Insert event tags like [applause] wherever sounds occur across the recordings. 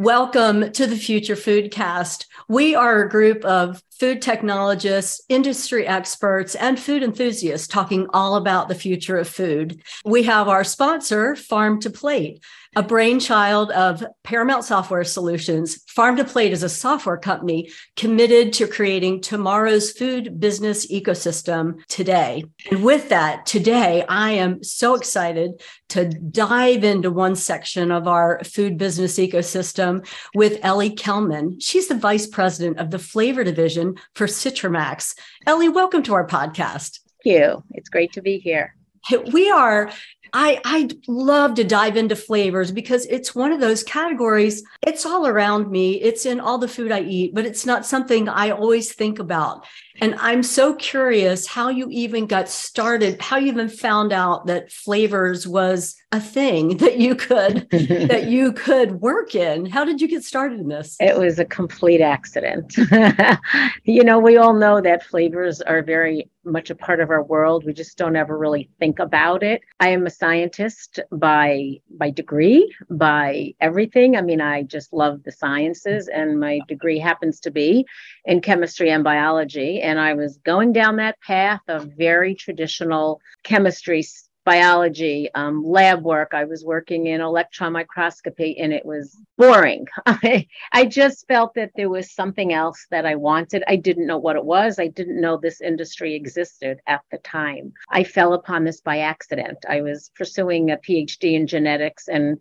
Welcome to the Future Foodcast. We are a group of food technologists, industry experts, and food enthusiasts talking all about the future of food. We have our sponsor, Farm to Plate, a brainchild of Paramount Software Solutions. Farm to Plate is a software company committed to creating tomorrow's food business ecosystem today. And with that, today, I am so excited to dive into one section of our food business ecosystem with Ellie Kellman. She's the vice president of the flavor division for Citromax. Ellie, welcome to our podcast. Thank you. It's great to be here. We are I I love to dive into flavors because it's one of those categories. It's all around me. It's in all the food I eat, but it's not something I always think about. And I'm so curious how you even got started, how you even found out that flavors was a thing that you could that [laughs] you could work in. How did you get started in this? It was a complete accident. [laughs] you know, we all know that flavors are very much a part of our world. We just don't ever really think about it. I am a scientist by by degree, by everything. I mean, I just love the sciences and my degree happens to be in chemistry and biology and I was going down that path of very traditional chemistry biology, um, lab work. I was working in electron microscopy and it was boring. [laughs] I, I just felt that there was something else that I wanted. I didn't know what it was. I didn't know this industry existed at the time. I fell upon this by accident. I was pursuing a PhD in genetics and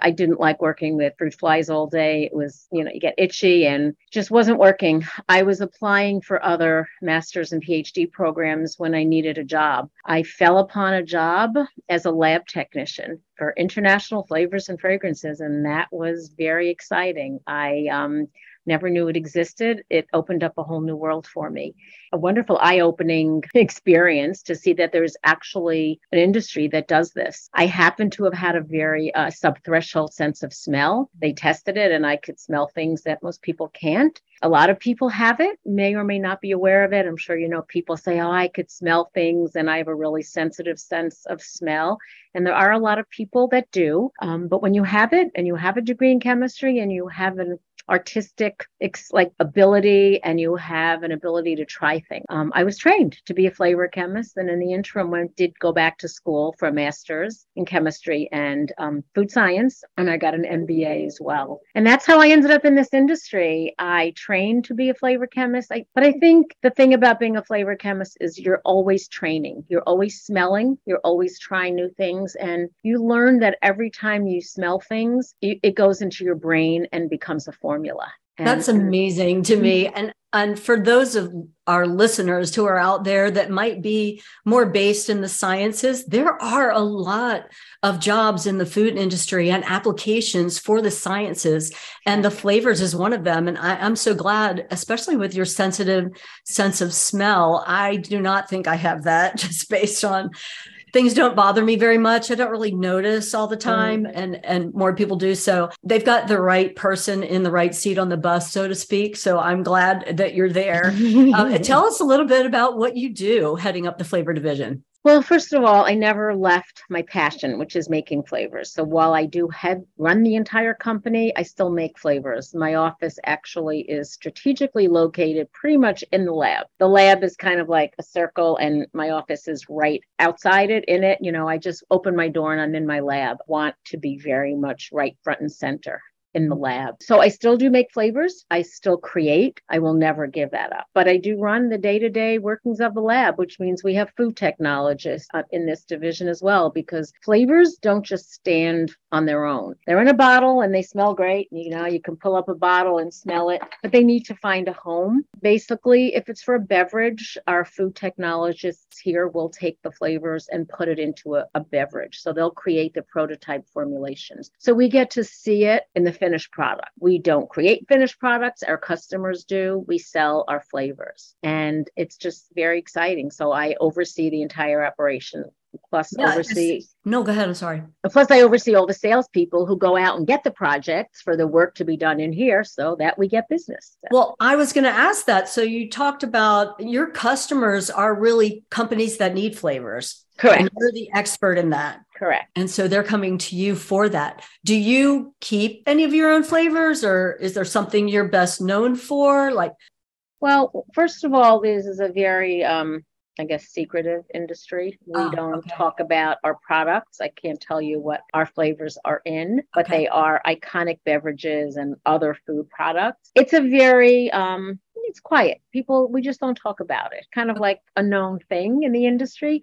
I didn't like working with fruit flies all day. It was, you know, you get itchy and just wasn't working. I was applying for other master's and PhD programs when I needed a job. I fell upon a job job as a lab technician for international flavors and fragrances, and that was very exciting. I um, never knew it existed. It opened up a whole new world for me. A wonderful eye opening [laughs] experience to see that there's actually an industry that does this. I happen to have had a very uh, sub threshold sense of smell. They tested it, and I could smell things that most people can't. A lot of people have it, may or may not be aware of it. I'm sure you know people say, Oh, I could smell things, and I have a really sensitive sense of smell. And there are a lot of people that do. Um, but when you have it and you have a degree in chemistry and you have an artistic like ability and you have an ability to try things. Um, I was trained to be a flavor chemist, and in the interim, I did go back to school for a master's in chemistry and um, food science, and I got an MBA as well. And that's how I ended up in this industry. I trained to be a flavor chemist, I, but I think the thing about being a flavor chemist is you're always training, you're always smelling, you're always trying new things, and you learn that every time you smell things, it, it goes into your brain and becomes a form formula. And, That's amazing to me. Mm-hmm. And and for those of our listeners who are out there that might be more based in the sciences, there are a lot of jobs in the food industry and applications for the sciences. And the flavors is one of them. And I, am so glad, especially with your sensitive sense of smell. I do not think I have that [laughs] just based on things don't bother me very much. I don't really notice all the mm. time, mm. and and more people do. So they've got the right person in the right seat on the bus, so to speak. So I'm glad that you're there. um, [laughs] tell us a little bit about what you do heading up the flavor division. Well, first of all, I never left my passion, which is making flavors. So while I do head run the entire company, I still make flavors. My office actually is strategically located pretty much in the lab. The lab is kind of like a circle, and my office is right outside it. In it, you know, I just open my door and I'm in my lab. Want to be very much right front and center in the lab. So I still do make flavors. I still create. I will never give that up. But I do run the day to day workings of the lab, which means we have food technologists uh, in this division as well, because flavors don't just stand on their own. They're in a bottle and they smell great. You know, you can pull up a bottle and smell it, but they need to find a home. Basically, if it's for a beverage, our food technologists here will take the flavors and put it into a, a beverage. So they'll create the prototype formulations. So we get to see it in the finished product. We don't create finished products, our customers do. We sell our flavors. And it's just very exciting. So I oversee the entire operation plus yeah, oversee. No, go ahead. I'm sorry. Plus, I oversee all the salespeople who go out and get the projects for the work to be done in here, so that we get business. So. Well, I was going to ask that. So you talked about your customers are really companies that need flavors. Correct. And you're the expert in that. Correct. And so they're coming to you for that. Do you keep any of your own flavors, or is there something you're best known for? Like, well, first of all, this is a very um, I guess, secretive industry. We oh, don't okay. talk about our products. I can't tell you what our flavors are in, but okay. they are iconic beverages and other food products. It's a very, um, it's quiet. People, we just don't talk about it. Kind of like a known thing in the industry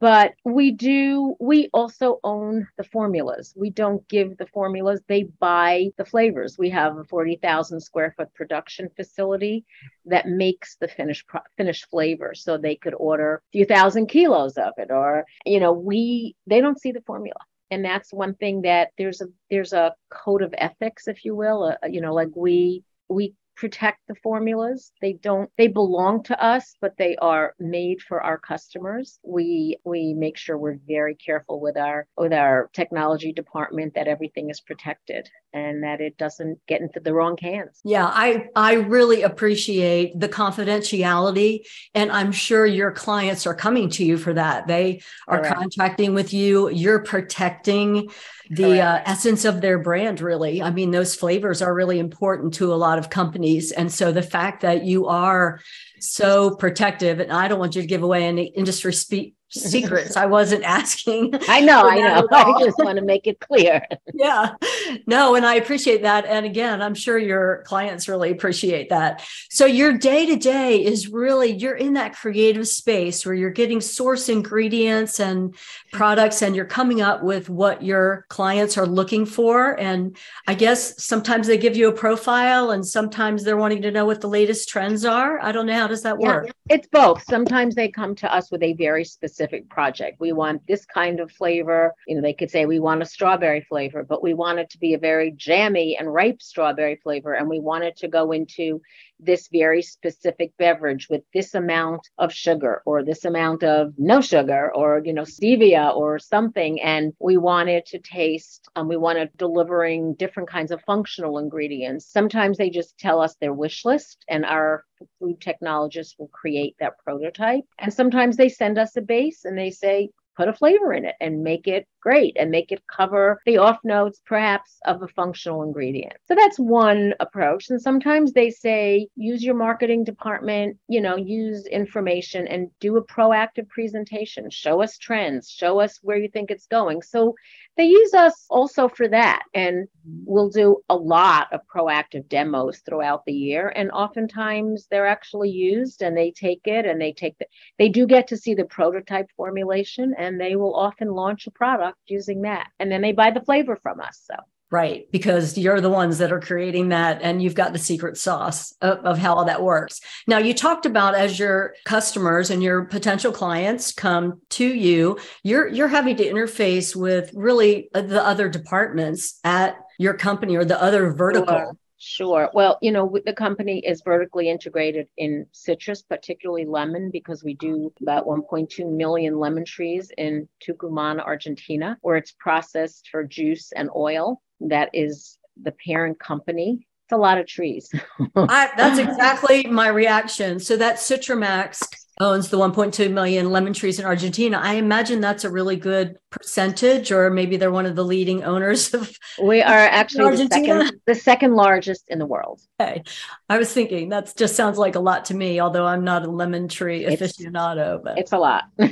but we do we also own the formulas. We don't give the formulas. They buy the flavors. We have a 40,000 square foot production facility that makes the finished finished flavor. So they could order a few thousand kilos of it or you know we they don't see the formula. And that's one thing that there's a there's a code of ethics if you will uh, you know like we we protect the formulas. They don't they belong to us, but they are made for our customers. We we make sure we're very careful with our with our technology department that everything is protected and that it doesn't get into the wrong hands. Yeah, I I really appreciate the confidentiality and I'm sure your clients are coming to you for that. They are Correct. contracting with you, you're protecting the uh, essence of their brand really i mean those flavors are really important to a lot of companies and so the fact that you are so protective and i don't want you to give away any industry speak secrets. I wasn't asking. [laughs] I know, I know. [laughs] I just want to make it clear. [laughs] yeah. No, and I appreciate that. And again, I'm sure your clients really appreciate that. So your day to day is really you're in that creative space where you're getting source ingredients and products and you're coming up with what your clients are looking for. And I guess sometimes they give you a profile and sometimes they're wanting to know what the latest trends are. I don't know. How does that work? Yeah, it's both. Sometimes they come to us with a very specific specific project. We want this kind of flavor. You know, they could say we want a strawberry flavor, but we want it to be a very jammy and ripe strawberry flavor. And we want it to go into this very specific beverage with this amount of sugar or this amount of no sugar or you know stevia or something. And we wanted to taste um, we wanted delivering different kinds of functional ingredients. Sometimes they just tell us their wish list and our food technologists will create that prototype. And sometimes they send us a base and they say put a flavor in it and make it great and make it cover the off notes perhaps of a functional ingredient. So that's one approach. And sometimes they say use your marketing department, you know, use information and do a proactive presentation, show us trends, show us where you think it's going. So they use us also for that. And we'll do a lot of proactive demos throughout the year. And oftentimes they're actually used and they take it and they take the, they do get to see the prototype formulation and they will often launch a product using that. And then they buy the flavor from us. So Right, because you're the ones that are creating that and you've got the secret sauce of, of, how that works. Now, you talked about as your customers and your potential clients come to you, you're you're having to interface with really uh, the other departments at your company or the other vertical. Sure. Sure. Well, you know, the company is vertically integrated in citrus, particularly lemon, because we do about 1.2 million lemon trees in Tucumán, Argentina, where it's processed for juice and oil. That is the parent company. It's a lot of trees. I, that's [laughs] exactly my reaction. So that Citromax owns the 1.2 million lemon trees in Argentina. I imagine that's a really good percentage, or maybe they're one of the leading owners of. We [laughs] are actually the second, the second largest in the world. Okay, I was thinking that just sounds like a lot to me, although I'm not a lemon tree aficionado. But it's a lot. [laughs] so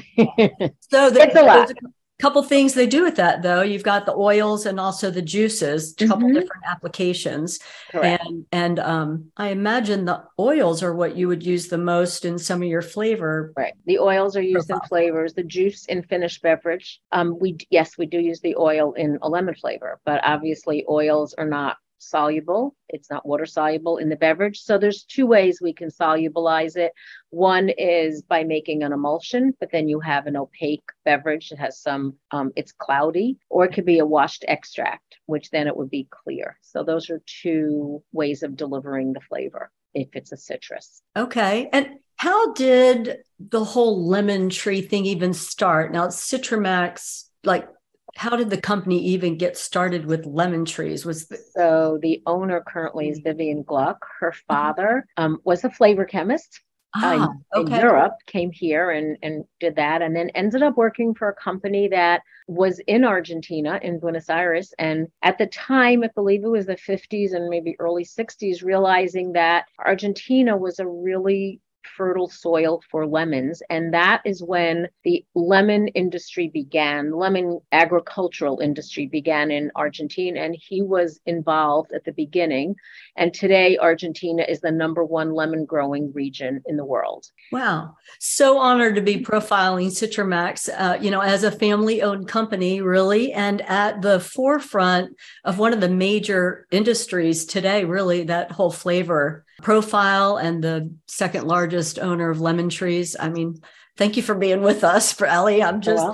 the, it's a lot couple things they do with that though you've got the oils and also the juices a couple mm-hmm. different applications Correct. and and um, i imagine the oils are what you would use the most in some of your flavor right the oils are used profile. in flavors the juice in finished beverage um, we yes we do use the oil in a lemon flavor but obviously oils are not soluble. It's not water soluble in the beverage. So there's two ways we can solubilize it. One is by making an emulsion, but then you have an opaque beverage that has some, um, it's cloudy, or it could be a washed extract, which then it would be clear. So those are two ways of delivering the flavor if it's a citrus. Okay. And How did the whole lemon tree thing even start? Now, it's Citromax, like how did the company even get started with lemon trees was the- so the owner currently is vivian gluck her mm-hmm. father um, was a flavor chemist ah, uh, okay. in Europe, came here and, and did that, and then ended up working for a company that was in Argentina, in Buenos Aires. And at the time, I believe it was the 50s and maybe early 60s, realizing that Argentina was a really fertile soil for lemons. And that is when the lemon industry began, lemon agricultural industry began in Argentina. And he was involved at the beginning. And today, Argentina is the number one lemon growing region in the world. Wow. So honored to be profiling Citromax, uh, you know, as a family owned company, really, and at the forefront of one of the major industries today, really, that whole flavor profile and the second largest owner of lemon trees. I mean, thank you for being with us, for Ellie. I'm just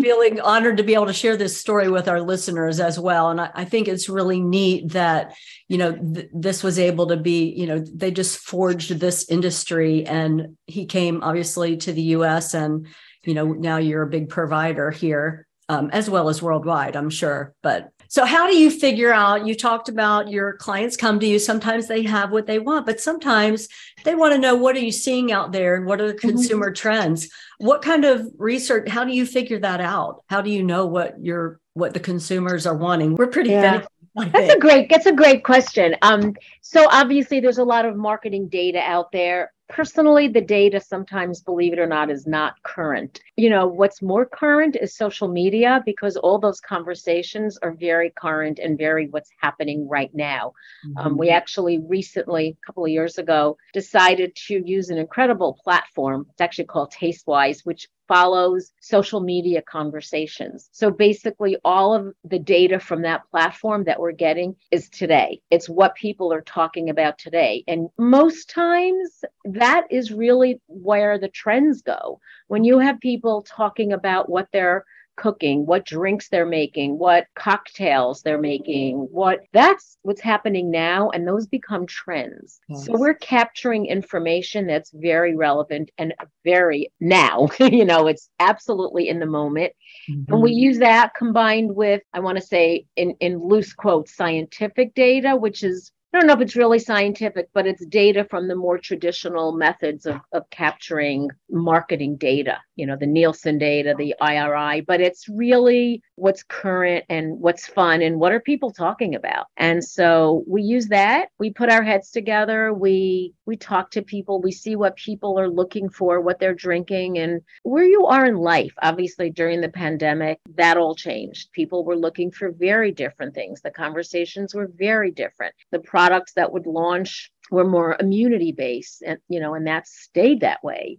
feeling honored to be able to share this story with our listeners as well. And I, I think it's really neat that, you know, th- this was able to be, you know, they just forged this industry and he came obviously to the US and, you know, now you're a big provider here. Um, as well as worldwide, I'm sure. But so, how do you figure out? You talked about your clients come to you. Sometimes they have what they want, but sometimes they want to know what are you seeing out there and what are the mm-hmm. consumer mm-hmm. trends. What kind of research? How do you figure that out? How do you know what your what the consumers are wanting? We're pretty yeah. That's a great that's a great question. Um, so obviously there's a lot of marketing data out there personally the data sometimes believe it or not is not current. You know what's more current is social media because all those conversations are very current and very what's happening right now. Mm-hmm. um, we actually recently a couple of years ago decided to use an incredible platform. It's actually called tastewise which follows social media conversations. So basically, all of the data from that platform that we're getting is today. It's what people are talking about today. And most times, that is really where the trends go. When you have people talking about what they're cooking, what drinks they're making, what cocktails they're making, what that's what's happening now. And those become trends. Yes. So we're capturing information that's very relevant and very now, [laughs] you know, it's absolutely in the moment. Mm-hmm. And we use that combined with, I want to say in, in loose quotes, scientific data, which is I don't know if it's really scientific, but it's data from the more traditional methods of, of capturing marketing data, you know, the Nielsen data, the IRI, but it's really what's current and what's fun and what are people talking about. And so we use that. We put our heads together. We we talk to people. We see what people are looking for, what they're drinking, and where you are in life. Obviously, during the pandemic, that all changed. People were looking for very different things. The conversations were very different. The products that would launch were more immunity based and you know and that stayed that way.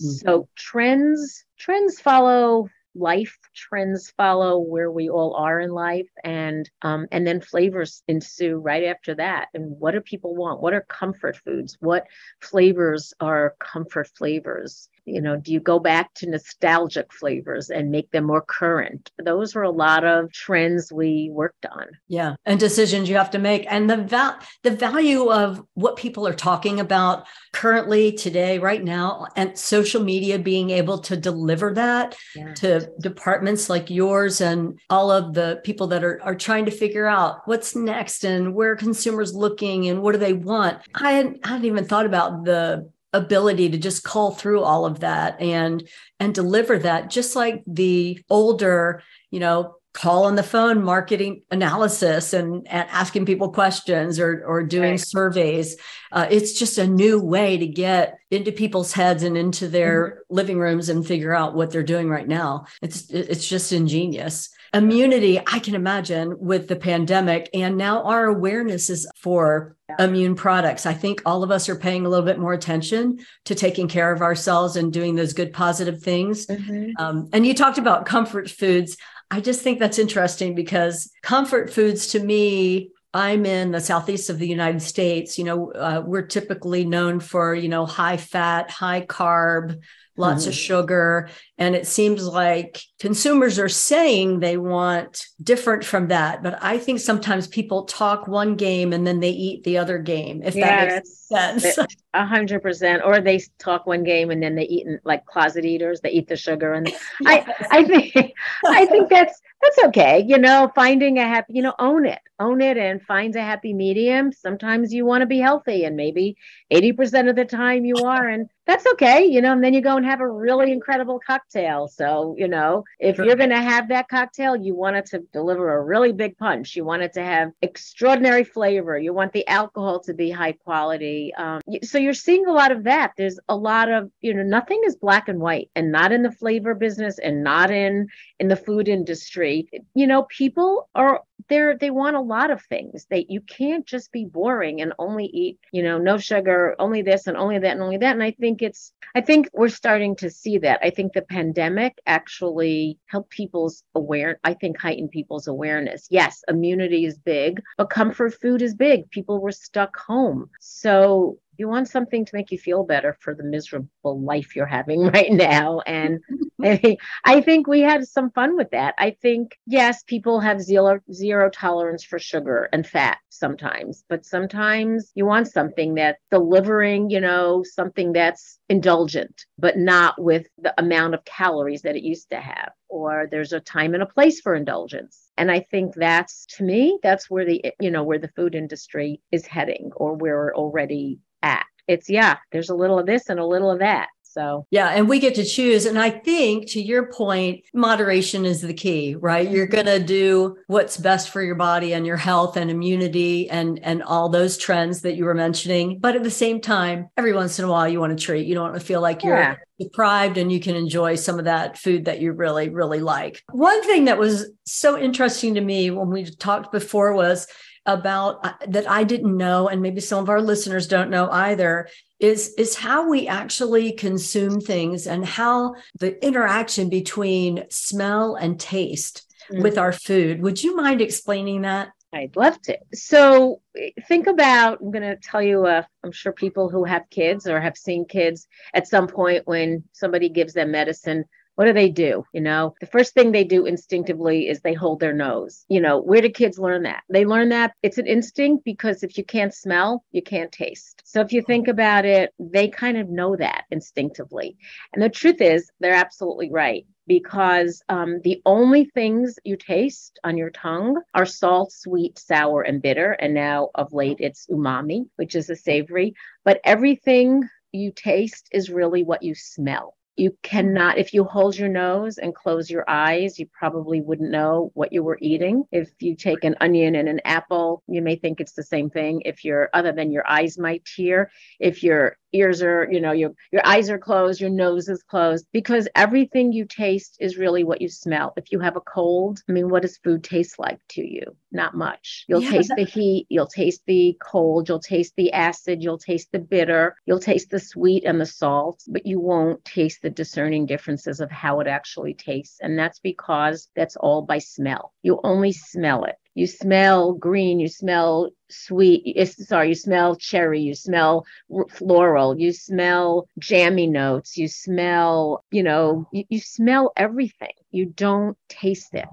Mm-hmm. so trends trends follow life trends follow where we all are in life and um, and then flavors ensue right after that. And what do people want? What are comfort foods? What flavors are comfort flavors you know do you go back to nostalgic flavors and make them more current? Those were a lot of trends we worked on. Yeah and decisions you have to make and the val- the value of what people are talking about currently today right now and social media being able to deliver that yeah. to departments like yours and all of the people that are, are trying to figure out what's next and where consumers looking and what do they want. I hadn't, I hadn't even thought about the ability to just call through all of that and and deliver that just like the older you know call on the phone marketing analysis and, and asking people questions or or doing right. surveys uh, it's just a new way to get into people's heads and into their mm-hmm. living rooms and figure out what they're doing right now it's it's just ingenious immunity i can imagine with the pandemic and now our awareness is for yeah. immune products i think all of us are paying a little bit more attention to taking care of ourselves and doing those good positive things mm-hmm. um, and you talked about comfort foods i just think that's interesting because comfort foods to me I'm in the southeast of the United States, you know, uh, we're typically known for, you know, high fat, high carb, lots mm-hmm. of sugar. And it seems like consumers are saying they want different from that. But I think sometimes people talk one game and then they eat the other game, if yeah, that makes sense. A hundred percent. Or they talk one game and then they eat like closet eaters, they eat the sugar. And [laughs] yes. I, I think I think that's that's okay. You know, finding a happy, you know, own it, own it and find a happy medium. Sometimes you want to be healthy and maybe 80% of the time you are. And that's okay. You know, and then you go and have a really incredible cocktail. So, you know, if sure. you're going to have that cocktail, you want it to deliver a really big punch. You want it to have extraordinary flavor. You want the alcohol to be high quality. Um, so you're seeing a lot of that. There's a lot of, you know, nothing is black and white and not in the flavor business and not in, in the food industry. You know, people are they're they want a lot of things that you can't just be boring and only eat you know no sugar only this and only that and only that. And i think it's i think we're starting to see that. I think the pandemic actually helped people's aware i think heightened people's awareness. Yes immunity is big but comfort food is big. People were stuck home. So you want something to make you feel better for the miserable life you're having [laughs] right now. And [laughs] I think we had some fun with that. I think, yes, people have zero, zero tolerance for sugar and fat sometimes, but sometimes you want something that's delivering, you know, something that's indulgent, but not with the amount of calories that it used to have. Or there's a time and a place for indulgence. And I think that's to me, that's where the, you know, where the food industry is heading or where we're already at. It's yeah, there's a little of this and a little of that. So, yeah, and we get to choose. And I think to your point, moderation is the key, right? You're mm-hmm. going to do what's best for your body and your health and immunity and and all those trends that you were mentioning. But at the same time, every once in a while you want to treat. You don't want to feel like you're yeah. deprived and you can enjoy some of that food that you really really like. One thing that was so interesting to me when we talked before was about uh, that I didn't know, and maybe some of our listeners don't know either, is is how we actually consume things and how the interaction between smell and taste mm. with our food. Would you mind explaining that? I'd love to. So think about, I'm going to tell you, uh, I'm sure people who have kids or have seen kids at some point when somebody gives them medicine, what do they do? You know, the first thing they do instinctively is they hold their nose. You know, where do kids learn that? They learn that it's an instinct because if you can't smell, you can't taste. So if you think about it, they kind of know that instinctively. And the truth is, they're absolutely right because um, the only things you taste on your tongue are salt, sweet, sour, and bitter. And now of late, it's umami, which is a savory. But everything you taste is really what you smell you cannot if you hold your nose and close your eyes you probably wouldn't know what you were eating. If you take an onion and an apple you may think it's the same thing. If you're other than your eyes might tear if your ears are you know your your eyes are closed your nose is closed because everything you taste is really what you smell. If you have a cold i mean what does food taste like to you? Not much. You'll yeah, taste that- the heat you'll taste the cold you'll taste the acid you'll taste the bitter you'll taste the sweet and the salt but you won't taste the discerning differences of how it actually tastes. And that's because that's all by smell. You only smell it you smell green, you smell sweet, sorry, you smell cherry, you smell floral, you smell jammy notes, you smell, you know, you, you smell everything. You don't taste it.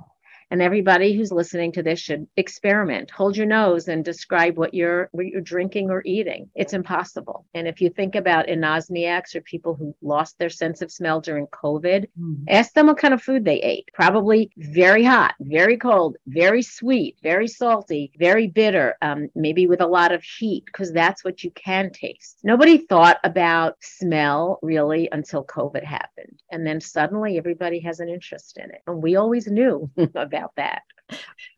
And everybody who's listening to this should experiment. Hold your nose and describe what you're what you're drinking or eating. It's impossible. And if you think about anosmiacs or people who lost their sense of smell during COVID, mm. ask them what kind of food they ate. Probably very hot, very cold, very sweet, very salty, very bitter, um, maybe with a lot of heat, because that's what you can taste. Nobody thought about smell really until COVID happened. And then suddenly everybody has an interest in it. And we always knew [laughs] about about that.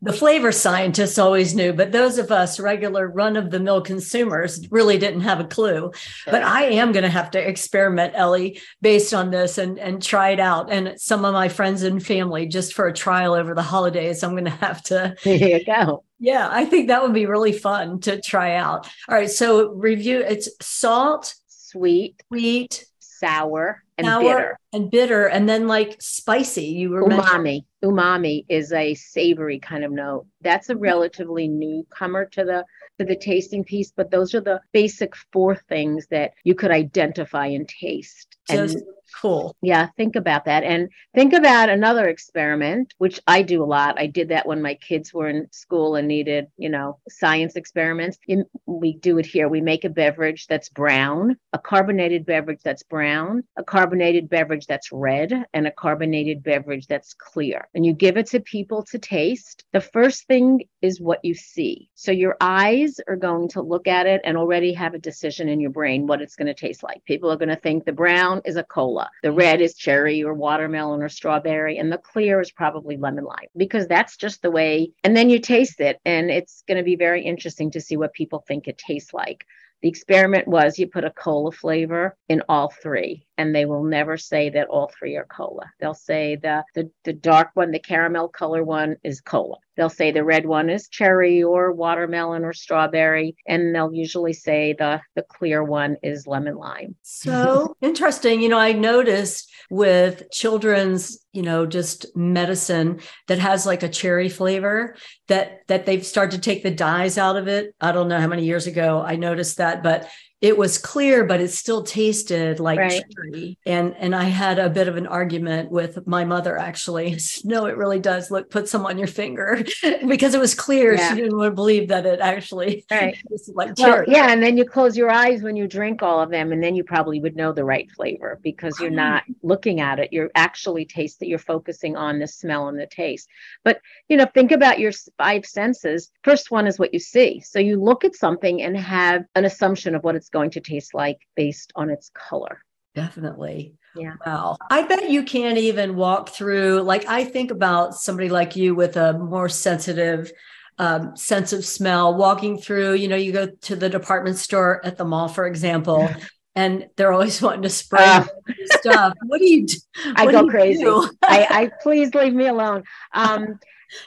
The flavor scientists always knew, but those of us regular run of the mill consumers really didn't have a clue. But I am going to have to experiment, Ellie, based on this and, and try it out. And some of my friends and family, just for a trial over the holidays, I'm going to have to. [laughs] There you go. Yeah, I think that would be really fun to try out. All right. So, review it's salt, sweet, sweet, sour, and Sour bitter. and bitter, and then like spicy. You were Umami. Umami is a savory kind of note. That's a relatively newcomer to the to the tasting piece, but those are the basic four things that you could identify and taste. And just cool. yeah, think about that. And think about another experiment, which I do a lot. I did that when my kids were in school and needed, you know, science experiments. We do it here. We make a beverage that's brown, a carbonated beverage that's brown, a carbonated beverage that's red, and a carbonated beverage that's clear. And you give it to people to taste. The first thing is what you see. So your eyes are going to look at it and already have a decision in your brain what it's going to taste like. People are going to think the brown is a cola, the red is cherry or watermelon or strawberry, and the clear is probably lemon lime because that's just the way. And then you taste it, and it's going to be very interesting to see what people think it tastes like. The experiment was you put a cola flavor in all three, and they will never say that all three are cola. They'll say the, the, the dark one, the caramel color one is cola. They'll say the red one is cherry or watermelon or strawberry, and they'll usually say the, the clear one is lemon lime. So interesting. You know, I noticed with children's, you know, just medicine that has like a cherry flavor that that they've started to take the dyes out of it. I don't know how many years ago I noticed that, but it was clear, but it still tasted like Right. cherry. And and I had a bit of an argument with my mother actually. [laughs] No, it really does. Look, put some on your finger [laughs] because it was clear. Yeah. She didn't want to believe that it actually [laughs] Right. tasted like Well, cherry. yeah, and then you close your eyes when you drink all of them, and then you probably would know the right flavor because you're not looking at it. You're actually taste that You're focusing on the smell and the taste. But you know, think about your five senses. First one is what you see. So you look at something and have an assumption of what it's going to taste like based on its color. Definitely. Yeah. Wow. I bet you can't even walk through, like, I think about somebody like you with a more sensitive um, sense of smell, walking through, you know, you go to the department store at the mall, for example, [laughs] and they're always [laughs] wanting to spray with stuff. What do you [laughs] do? I go crazy. I, I please leave me alone. Um,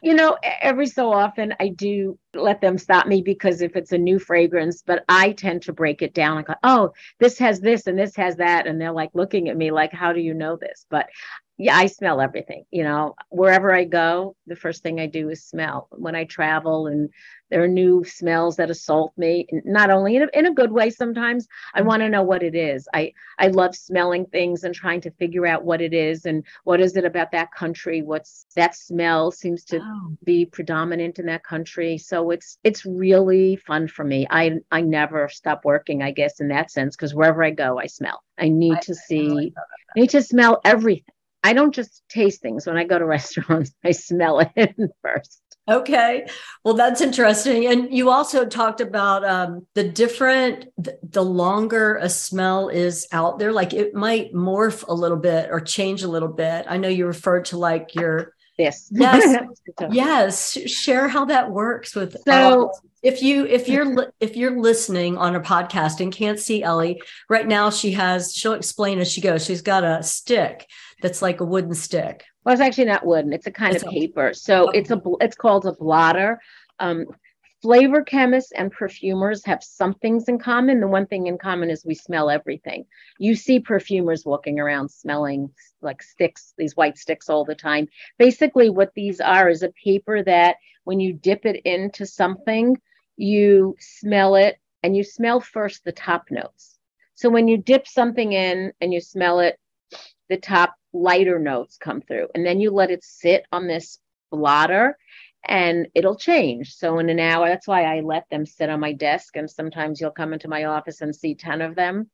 you know, every so often I do let them stop me because if it's a new fragrance, but I tend to break it down and go, oh, this has this and this has that. And they're like looking at me like, how do you know this? But yeah, I smell everything. You know, wherever I go, the first thing I do is smell. When I travel and there are new smells that assault me, and not only in a, in a good way, sometimes I want to know what it is. I, I love smelling things and trying to figure out what it is and what is it about that country. What's that smell seems to Oh, be predominant in that country. So it's it's really fun for me. I I never stop working, I guess, in that sense, because wherever I go, I smell. I need I- to see, like I need to smell everything. I don't just taste things when I go to [laughs] restaurants. I smell it [laughs] first. Okay. Well, that's interesting. And you also talked about um, the different, the, the longer a smell is out there, like it might morph a little bit or change a little bit. I know you referred to like your, This. Yes. yes, [laughs] share how that works with. So- if you if you're li- if you're listening on a podcast and can't see Ellie right now, she has she'll explain as she goes. She's got a stick that's like a wooden stick. Well, it's actually not wooden. It's a kind It's of a- paper. So Okay. it's a it's called a blotter. Um, flavor chemists and perfumers have some things in common. The one thing in common is we smell everything. You see perfumers walking around smelling like sticks, these white sticks all the time. Basically, what these are is a paper that when you dip it into something, you smell it and you smell first the top notes. So when you dip something in and you smell it, the top lighter notes come through. And then you let it sit on this blotter and it'll change. So in an hour that's why i let them sit on my desk. And sometimes you'll come into my office and see 10 of them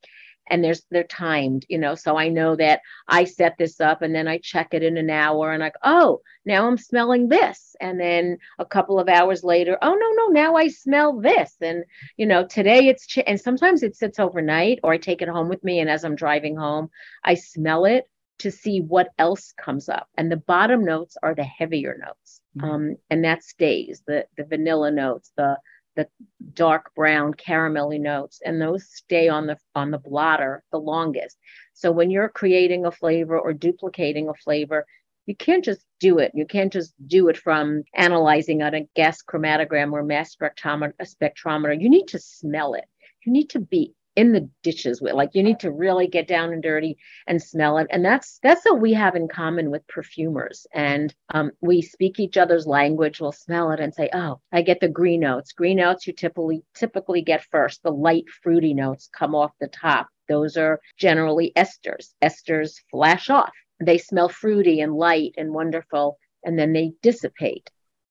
and there's they're timed you know? So i know that i set this up and then i check it in an hour and like, oh now i'm smelling this. And then a couple of hours later oh no no now i smell this. And you know today it's ch- and sometimes it sits overnight or i take it home with me. And as i'm driving home I smell it to see what else comes up. And the bottom notes are the heavier notes. Mhm. Um, and that stays the the vanilla notes, the the dark brown caramelly notes, and those stay on the on the blotter the longest. So when you're creating a flavor or duplicating a flavor, you can't just do it. You can't just do it from analyzing on a gas chromatogram or mass spectrometer, a spectrometer. You need to smell it. You need to be in the ditches with like you need to really get down and dirty and smell it. And that's that's what we have in common with perfumers. And um, we speak each other's language. We'll smell it and say oh i get the green notes. Green notes you typically typically get first. The light fruity notes come off the top. Those are generally esters. Esters flash off. They smell fruity and light and wonderful and then they dissipate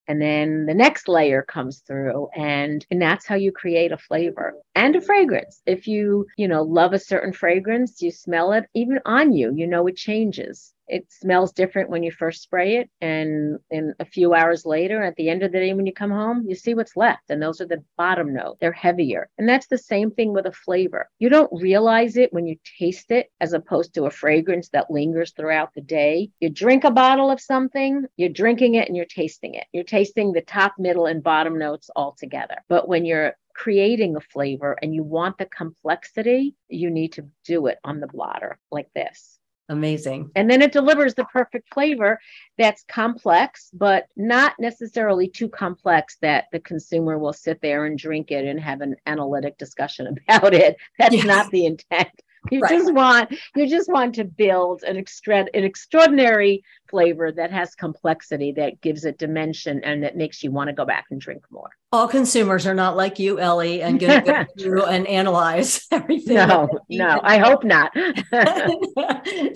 and then the next layer comes through and and that's how you create a flavor and a fragrance. If you you know love a certain fragrance you smell it even on you you know it changes it smells different when you first spray it and in a few hours later at the end of the day when you come home you see what's left and those are the bottom note they're heavier. And that's the same thing with a flavor. You don't realize it when you taste it as opposed to a fragrance that lingers throughout the day. You drink a bottle of something you're drinking it and you're tasting it. You're tasting the top middle and bottom notes all together. But when you're creating a flavor and you want the complexity, you need to do it on the blotter like this. Amazing. And then it delivers the perfect flavor that's complex, but not necessarily too complex that the consumer will sit there and drink it and have an analytic discussion [laughs] about it. That's yes. not the intent. You right. just want you just want to build an extra an extraordinary flavor that has complexity that gives it dimension and that makes you want to go back and drink more. All consumers are not like you, Ellie, and going to go through and analyze [laughs] everything. No, no, I hope not. [laughs] [laughs]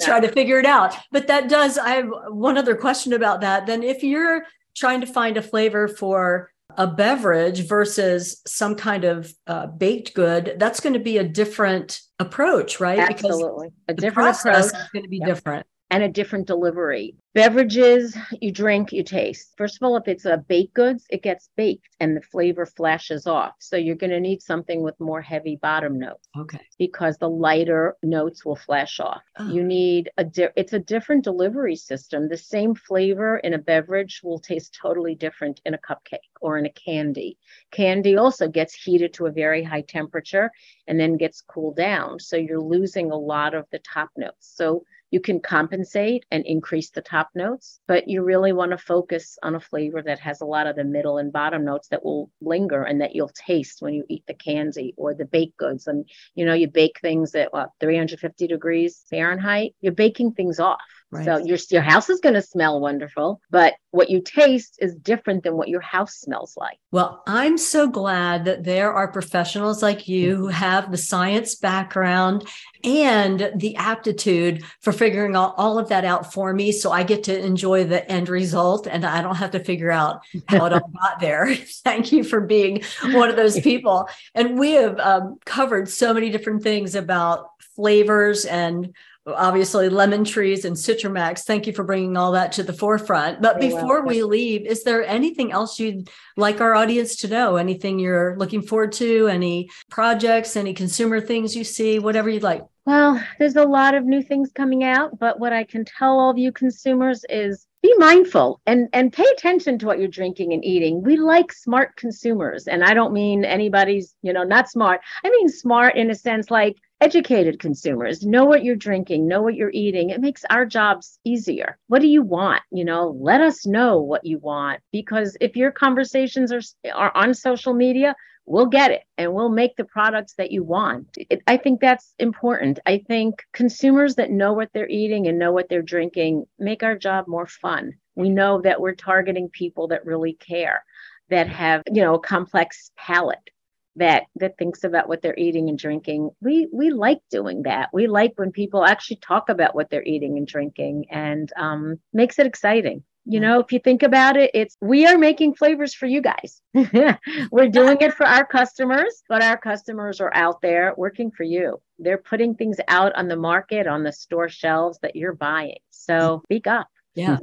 Try to figure it out. But that does. I have one other question about that. Then, if you're trying to find a flavor for a beverage versus some kind of uh, baked good, that's going to be a different approach, right? Absolutely. Because a different approach is going to be yep. different and a different delivery. Beverages you drink, you taste. First of all, if it's a baked goods, it gets baked and the flavor flashes off. So you're going to need something with more heavy bottom notes. Okay. Because the lighter notes will flash off. Oh. You need a di- it's a different delivery system. The same flavor in a beverage will taste totally different in a cupcake or in a candy. Candy also gets heated to a very high temperature and then gets cooled down. So you're losing a lot of the top notes. So you can compensate and increase the top notes, but you really want to focus on a flavor that has a lot of the middle and bottom notes that will linger and that you'll taste when you eat the candy or the baked goods. And you know, you bake things at what 350 degrees Fahrenheit, you're baking things off. Right. So your your house is going to smell wonderful, but what you taste is different than what your house smells like. Well, I'm so glad that there are professionals like you who have the science background and the aptitude for figuring all, all of that out for me so I get to enjoy the end result and I don't have to figure out how it all [laughs] got there. [laughs] Thank you for being one of those people. And we have um, covered so many different things about flavors and obviously lemon trees and citromax thank you for bringing all that to the forefront. But you're before welcome. we leave is there anything else you'd like our audience to know? Anything you're looking forward to? Any projects any consumer things you see whatever you'd like. Well there's a lot of new things coming out but what i can tell all of you consumers is be mindful and and pay attention to what you're drinking and eating. We like smart consumers and i don't mean anybody's you know not smart. I mean smart in a sense like educated consumers know what you're drinking know what you're eating. It makes our jobs easier. What do you want? You know let us know what you want because if your conversations are, are on social media we'll get it and we'll make the products that you want. It, i think that's important. I think consumers that know what they're eating and know what they're drinking make our job more fun. We know that we're targeting people that really care that have you know a complex palate that that thinks about what they're eating and drinking. We we like doing that. We like when people actually talk about what they're eating and drinking and um, makes it exciting. You know if you think about it it's we are making flavors for you guys. [laughs] We're doing it for our customers but our customers are out there working for you. They're putting things out on the market on the store shelves that you're buying. So speak up. Yeah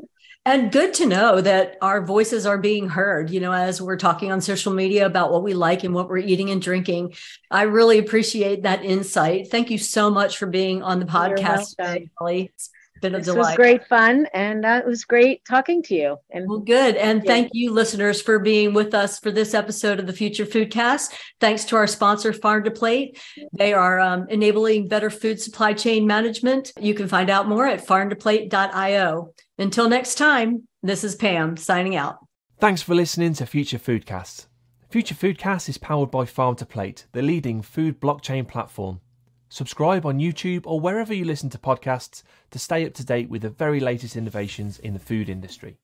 and good to know that our voices are being heard, you know, as we're talking on social media about what we like and what we're eating and drinking. I really appreciate that insight. Thank you so much for being on the podcast today, Ellie. It's been a this delight. was great fun and uh, it was great talking to you. And well, good. And yeah. thank you, listeners, for being with us for this episode of the Future Foodcast. Thanks to our sponsor, Farm to Plate. They are um, enabling better food supply chain management. You can find out more at farmtoplate.io. Until next time, this is Pam signing out. Thanks for listening to Future Foodcast. Future Foodcast is powered by Farm to Plate, the leading food blockchain platform. Subscribe on YouTube or wherever you listen to podcasts to stay up to date with the very latest innovations in the food industry.